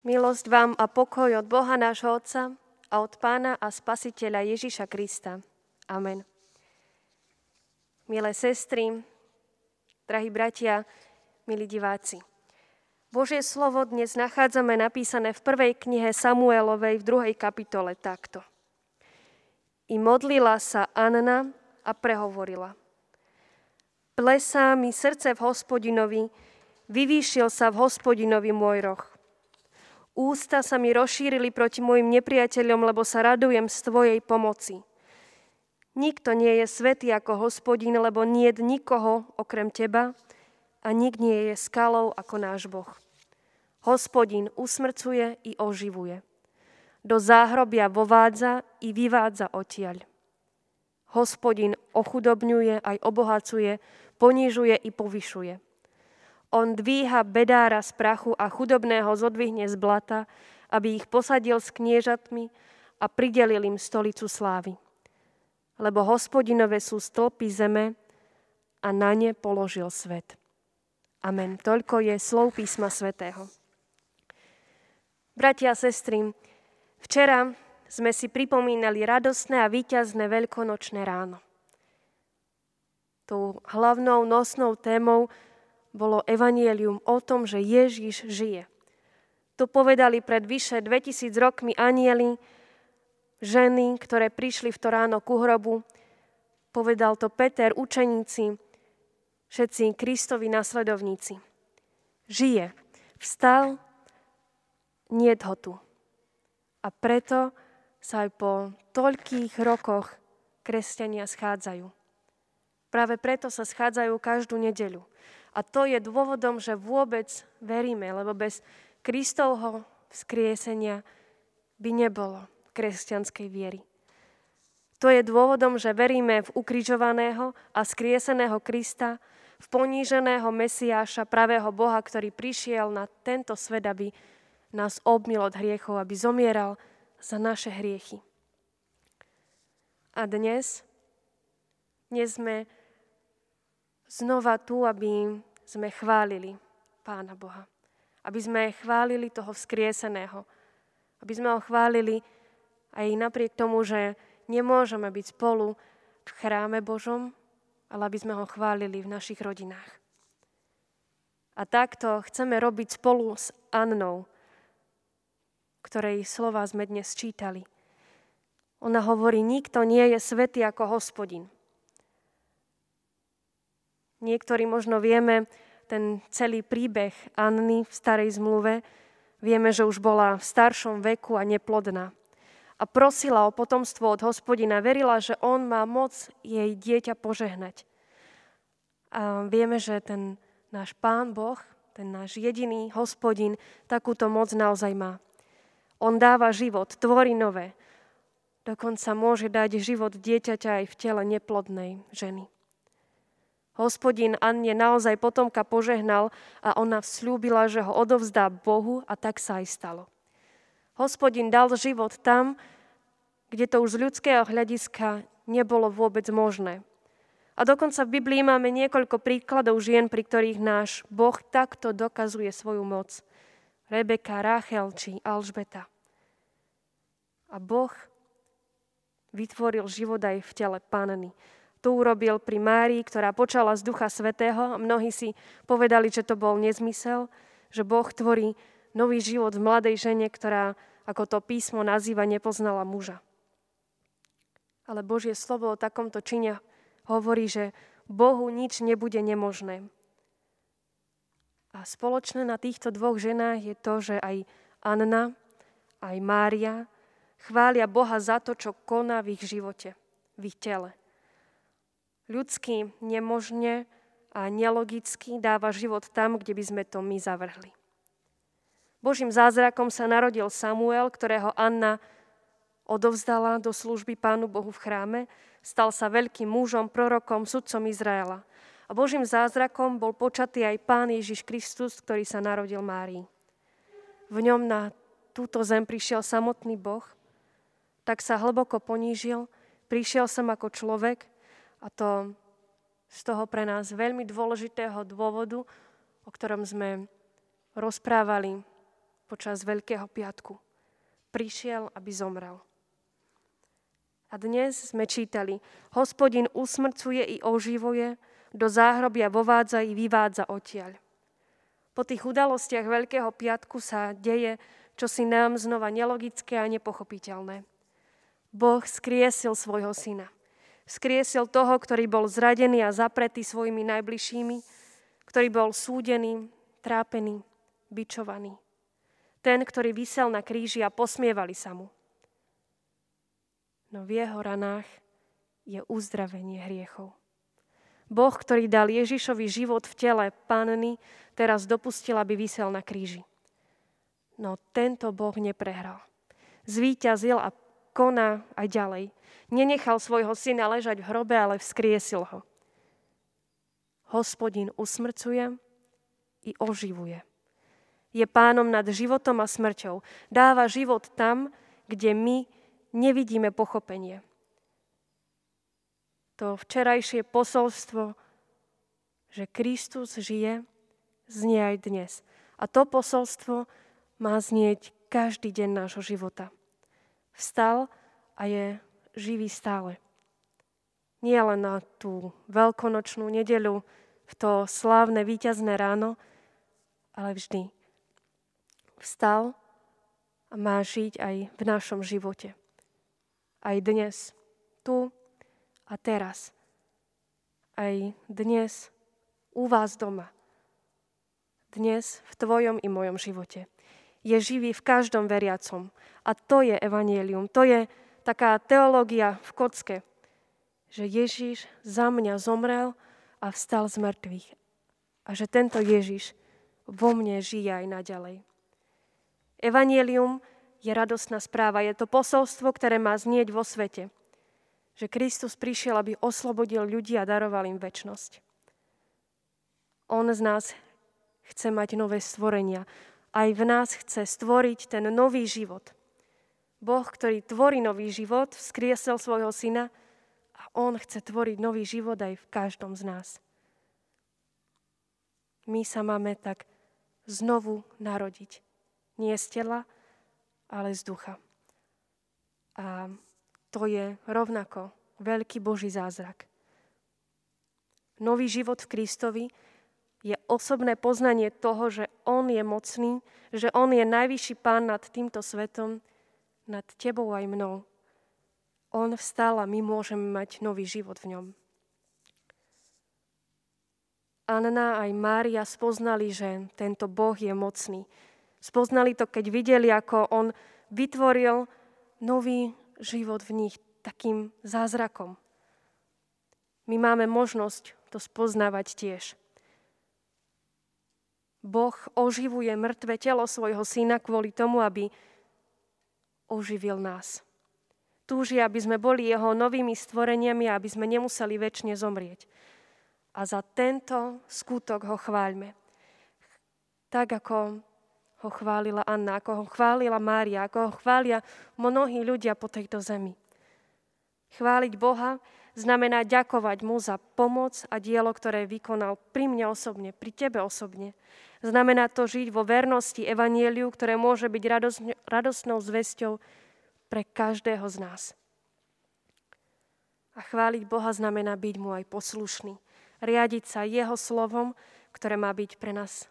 Milosť vám a pokoj od Boha nášho Otca a od Pána a Spasiteľa Ježiša Krista. Amen. Milé sestry, drahí bratia, milí diváci. Božie slovo dnes nachádzame napísané v prvej knihe Samuelovej v druhej kapitole takto. I modlila sa Anna a prehovorila. Plesá mi srdce v hospodinovi, vyvýšil sa v hospodinovi môj roh. Ústa sa mi rozšírili proti mojim nepriateľom, lebo sa radujem z Tvojej pomoci. Nikto nie je svetý ako hospodin, lebo nie je nikoho okrem Teba a nik nie je skalou ako náš Boh. Hospodin usmrcuje i oživuje. Do záhrobia vovádza i vyvádza odtiaľ. Hospodin ochudobňuje aj obohacuje, ponižuje i povyšuje. On dvíha bedára z prachu a chudobného zodvihne z blata, aby ich posadil s kniežatmi a pridelil im stolicu slávy. Lebo hospodinové sú stĺpy zeme a na ne položil svet. Amen. Toľko je slov písma svätého. Bratia a sestry, včera sme si pripomínali radostné a víťazné veľkonočné ráno. Tou hlavnou nosnou témou bolo evanielium o tom, že Ježiš žije. To povedali pred vyše 2000 rokmi anieli, ženy, ktoré prišli v to ráno ku hrobu. Povedal to Peter, učeníci, všetci Kristovi nasledovníci. Žije, vstal, nie ho tu. A preto sa aj po toľkých rokoch kresťania schádzajú. Práve preto sa schádzajú každú nedeľu. A to je dôvodom, že vôbec veríme, lebo bez Kristovho vzkriesenia by nebolo kresťanskej viery. To je dôvodom, že veríme v ukrižovaného a skrieseného Krista, v poníženého Mesiáša, pravého Boha, ktorý prišiel na tento svet, aby nás obmil od hriechov, aby zomieral za naše hriechy. A dnes, dnes sme znova tu, aby sme chválili Pána Boha. Aby sme chválili toho vzkrieseného. Aby sme ho chválili aj napriek tomu, že nemôžeme byť spolu v chráme Božom, ale aby sme ho chválili v našich rodinách. A takto chceme robiť spolu s Annou, ktorej slova sme dnes čítali. Ona hovorí, nikto nie je svetý ako hospodin. Niektorí možno vieme ten celý príbeh Anny v starej zmluve. Vieme, že už bola v staršom veku a neplodná. A prosila o potomstvo od hospodina. Verila, že on má moc jej dieťa požehnať. A vieme, že ten náš pán Boh, ten náš jediný hospodin, takúto moc naozaj má. On dáva život, tvorí nové. Dokonca môže dať život dieťaťa aj v tele neplodnej ženy. Hospodin Anne naozaj potomka požehnal a ona vsľúbila, že ho odovzdá Bohu a tak sa aj stalo. Hospodin dal život tam, kde to už z ľudského hľadiska nebolo vôbec možné. A dokonca v Biblii máme niekoľko príkladov žien, pri ktorých náš Boh takto dokazuje svoju moc. Rebeka, Rachel či Alžbeta. A Boh vytvoril život aj v tele panny. To urobil pri Márii, ktorá počala z Ducha Svetého. Mnohí si povedali, že to bol nezmysel, že Boh tvorí nový život v mladej žene, ktorá, ako to písmo nazýva, nepoznala muža. Ale Božie slovo o takomto čine hovorí, že Bohu nič nebude nemožné. A spoločné na týchto dvoch ženách je to, že aj Anna, aj Mária chvália Boha za to, čo koná v ich živote, v ich tele ľudský nemožne a nelogicky dáva život tam, kde by sme to my zavrhli. Božím zázrakom sa narodil Samuel, ktorého Anna odovzdala do služby Pánu Bohu v chráme, stal sa veľkým mužom, prorokom, sudcom Izraela. A Božím zázrakom bol počatý aj Pán Ježiš Kristus, ktorý sa narodil Márii. V ňom na túto zem prišiel samotný Boh, tak sa hlboko ponížil, prišiel sem ako človek, a to z toho pre nás veľmi dôležitého dôvodu, o ktorom sme rozprávali počas Veľkého piatku. Prišiel, aby zomrel. A dnes sme čítali, hospodin usmrcuje i oživuje, do záhrobia vovádza i vyvádza odtiaľ. Po tých udalostiach Veľkého piatku sa deje, čo si nám znova nelogické a nepochopiteľné. Boh skriesil svojho syna. Skriesil toho, ktorý bol zradený a zapretý svojimi najbližšími, ktorý bol súdený, trápený, bičovaný. Ten, ktorý vysel na kríži a posmievali sa mu. No v jeho ranách je uzdravenie hriechov. Boh, ktorý dal Ježišovi život v tele panny, teraz dopustil, aby vysel na kríži. No tento Boh neprehral. Zvíťazil a koná aj ďalej. Nenechal svojho syna ležať v hrobe, ale vzkriesil ho. Hospodin usmrcuje i oživuje. Je pánom nad životom a smrťou. Dáva život tam, kde my nevidíme pochopenie. To včerajšie posolstvo, že Kristus žije, znie aj dnes. A to posolstvo má znieť každý deň nášho života. Vstal a je živý stále. Nie len na tú veľkonočnú nedeľu, v to slávne víťazné ráno, ale vždy. Vstal a má žiť aj v našom živote. Aj dnes, tu a teraz. Aj dnes u vás doma. Dnes v tvojom i mojom živote. Je živý v každom veriacom. A to je evanielium. To je taká teológia v kocke, že Ježíš za mňa zomrel a vstal z mŕtvych. A že tento Ježiš vo mne žije aj naďalej. Evangelium je radostná správa. Je to posolstvo, ktoré má znieť vo svete. Že Kristus prišiel, aby oslobodil ľudí a daroval im väčnosť. On z nás chce mať nové stvorenia. Aj v nás chce stvoriť ten nový život – Boh, ktorý tvorí nový život, vzkriesel svojho syna a On chce tvoriť nový život aj v každom z nás. My sa máme tak znovu narodiť. Nie z tela, ale z ducha. A to je rovnako veľký Boží zázrak. Nový život v Kristovi je osobné poznanie toho, že Je mocný, že On je najvyšší pán nad týmto svetom nad tebou aj mnou. On vstal a my môžeme mať nový život v ňom. Anna aj Mária spoznali, že tento Boh je mocný. Spoznali to, keď videli, ako on vytvoril nový život v nich takým zázrakom. My máme možnosť to spoznávať tiež. Boh oživuje mŕtve telo svojho syna kvôli tomu, aby oživil nás. Túži, aby sme boli jeho novými stvoreniami aby sme nemuseli väčšine zomrieť. A za tento skutok ho chváľme. Tak ako ho chválila Anna, ako ho chválila Mária, ako ho chvália mnohí ľudia po tejto zemi. Chváliť Boha znamená ďakovať mu za pomoc a dielo, ktoré vykonal pri mne osobne, pri tebe osobne. Znamená to žiť vo vernosti Evanieliu, ktoré môže byť radostnou zväzťou pre každého z nás. A chváliť Boha znamená byť mu aj poslušný. Riadiť sa jeho slovom, ktoré má byť pre nás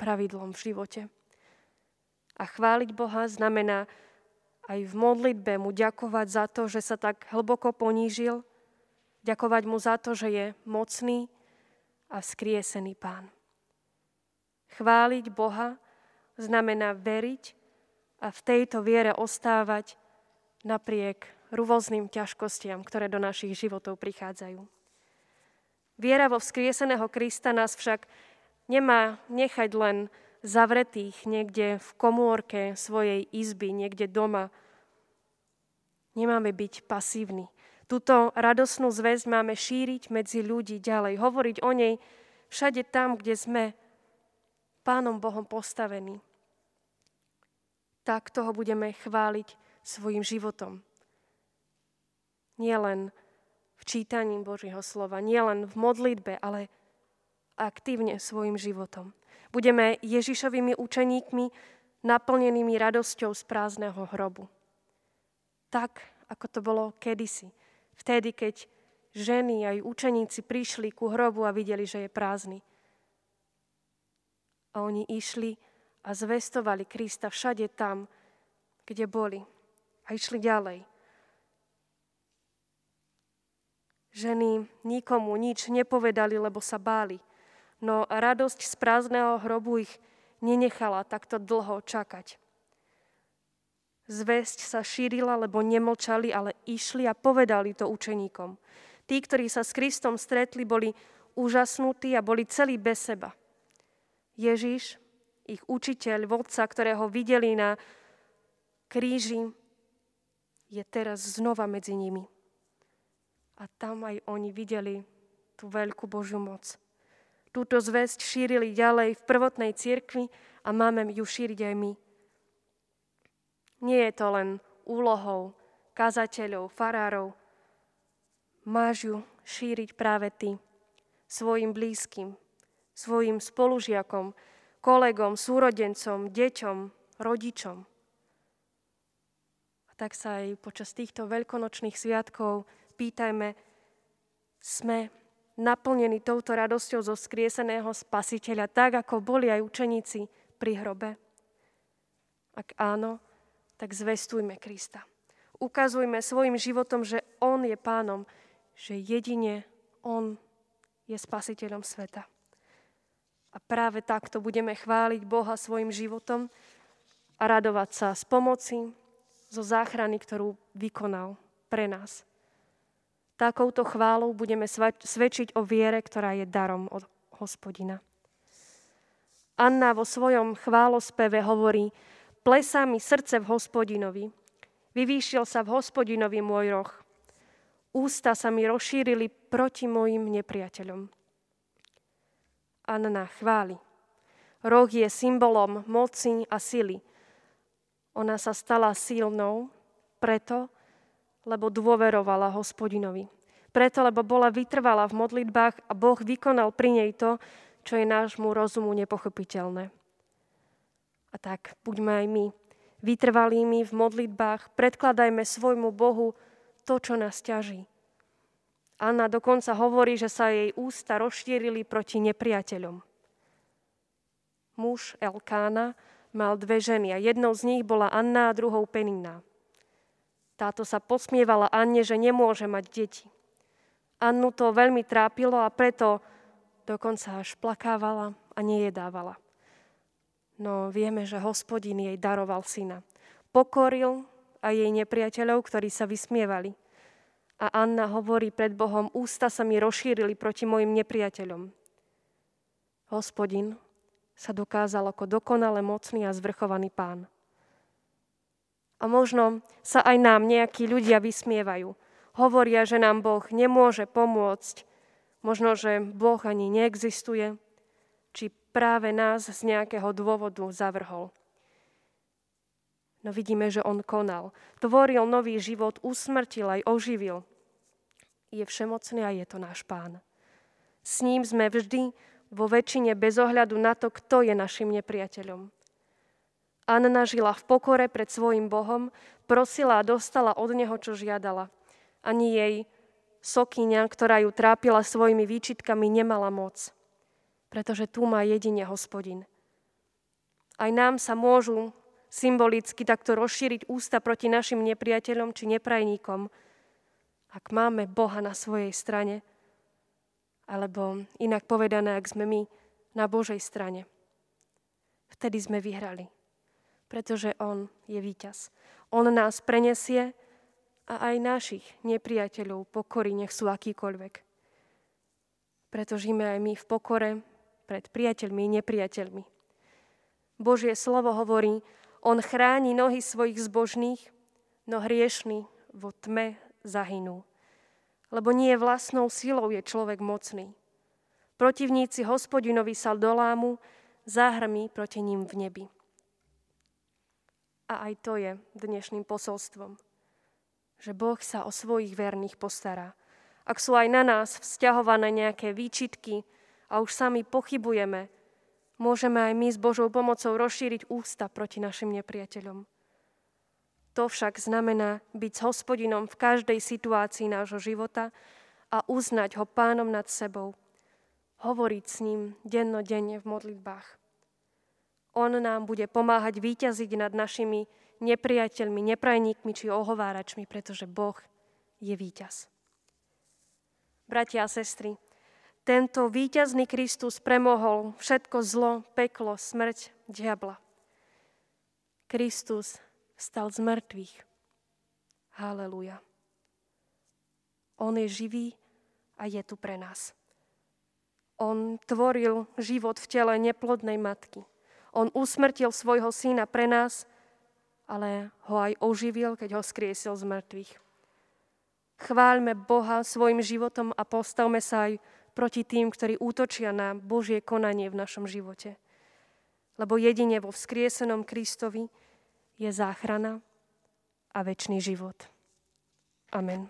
pravidlom v živote. A chváliť Boha znamená aj v modlitbe mu ďakovať za to, že sa tak hlboko ponížil, ďakovať mu za to, že je mocný a vzkriesený pán. Chváliť Boha znamená veriť a v tejto viere ostávať napriek rôznym ťažkostiam, ktoré do našich životov prichádzajú. Viera vo vzkrieseného Krista nás však nemá nechať len zavretých niekde v komórke svojej izby, niekde doma. Nemáme byť pasívni. Túto radosnú zväzť máme šíriť medzi ľudí ďalej, hovoriť o nej všade tam, kde sme Pánom Bohom postavený. Tak toho budeme chváliť svojim životom. Nie len v čítaní Božieho slova, nie len v modlitbe, ale aktívne svojim životom. Budeme Ježišovými učeníkmi naplnenými radosťou z prázdneho hrobu. Tak, ako to bolo kedysi. Vtedy, keď ženy aj učeníci prišli ku hrobu a videli, že je prázdny. A oni išli a zvestovali Krista všade tam, kde boli. A išli ďalej. Ženy nikomu nič nepovedali, lebo sa báli. No radosť z prázdneho hrobu ich nenechala takto dlho čakať. Zväzť sa šírila, lebo nemlčali, ale išli a povedali to učeníkom. Tí, ktorí sa s Kristom stretli, boli úžasnutí a boli celí bez seba. Ježiš, ich učiteľ, vodca, ktorého videli na kríži, je teraz znova medzi nimi. A tam aj oni videli tú veľkú Božiu moc. Túto zväzť šírili ďalej v prvotnej cirkvi a máme ju šíriť aj my. Nie je to len úlohou kazateľov, farárov. Máš ju šíriť práve ty, svojim blízkym, svojim spolužiakom, kolegom, súrodencom, deťom, rodičom. A tak sa aj počas týchto veľkonočných sviatkov pýtajme, sme naplnení touto radosťou zo skrieseného spasiteľa, tak ako boli aj učeníci pri hrobe? Ak áno, tak zvestujme Krista. Ukazujme svojim životom, že On je pánom, že jedine On je spasiteľom sveta. A práve takto budeme chváliť Boha svojim životom a radovať sa z pomoci, zo záchrany, ktorú vykonal pre nás. Takouto chválou budeme svedčiť o viere, ktorá je darom od hospodina. Anna vo svojom chválospeve hovorí, Plesá mi srdce v hospodinovi. Vyvýšil sa v hospodinovi môj roh. Ústa sa mi rozšírili proti mojim nepriateľom. Anna chváli. Roh je symbolom moci a sily. Ona sa stala silnou preto, lebo dôverovala hospodinovi. Preto, lebo bola vytrvala v modlitbách a Boh vykonal pri nej to, čo je nášmu rozumu nepochopiteľné. A tak buďme aj my vytrvalými v modlitbách, predkladajme svojmu Bohu to, čo nás ťaží. Anna dokonca hovorí, že sa jej ústa rozšírili proti nepriateľom. Muž Elkána mal dve ženy a jednou z nich bola Anna a druhou Penina. Táto sa posmievala Anne, že nemôže mať deti. Annu to veľmi trápilo a preto dokonca až plakávala a nejedávala. No vieme, že hospodin jej daroval syna. Pokoril aj jej nepriateľov, ktorí sa vysmievali. A Anna hovorí pred Bohom, ústa sa mi rozšírili proti mojim nepriateľom. Hospodin sa dokázal ako dokonale mocný a zvrchovaný pán. A možno sa aj nám nejakí ľudia vysmievajú. Hovoria, že nám Boh nemôže pomôcť. Možno, že Boh ani neexistuje. Či práve nás z nejakého dôvodu zavrhol. No vidíme, že on konal. Tvoril nový život, usmrtil aj oživil. Je všemocný a je to náš pán. S ním sme vždy vo väčšine bez ohľadu na to, kto je našim nepriateľom. Anna žila v pokore pred svojim Bohom, prosila a dostala od neho, čo žiadala. Ani jej sokyňa, ktorá ju trápila svojimi výčitkami, nemala moc pretože tu má jedine hospodin. Aj nám sa môžu symbolicky takto rozšíriť ústa proti našim nepriateľom či neprajníkom, ak máme Boha na svojej strane, alebo inak povedané, ak sme my na Božej strane. Vtedy sme vyhrali, pretože On je víťaz. On nás prenesie a aj našich nepriateľov pokorí, nech sú akýkoľvek. Preto žijeme aj my v pokore, pred priateľmi i nepriateľmi. Božie slovo hovorí, on chráni nohy svojich zbožných, no hriešný vo tme zahynú. Lebo nie vlastnou silou je človek mocný. Protivníci hospodinovi sa dolámu, zahrmí proti ním v nebi. A aj to je dnešným posolstvom, že Boh sa o svojich verných postará. Ak sú aj na nás vzťahované nejaké výčitky, a už sami pochybujeme, môžeme aj my s Božou pomocou rozšíriť ústa proti našim nepriateľom. To však znamená byť s hospodinom v každej situácii nášho života a uznať ho pánom nad sebou. Hovoriť s ním dennodenne v modlitbách. On nám bude pomáhať výťaziť nad našimi nepriateľmi, neprajníkmi či ohováračmi, pretože Boh je víťaz. Bratia a sestry, tento víťazný Kristus premohol všetko zlo, peklo, smrť, diabla. Kristus stal z mŕtvych. Haleluja. On je živý a je tu pre nás. On tvoril život v tele neplodnej matky. On usmrtil svojho syna pre nás, ale ho aj oživil, keď ho skriesil z mŕtvych. Chváľme Boha svojim životom a postavme sa aj proti tým, ktorí útočia na Božie konanie v našom živote. Lebo jedine vo vzkriesenom Kristovi je záchrana a väčší život. Amen.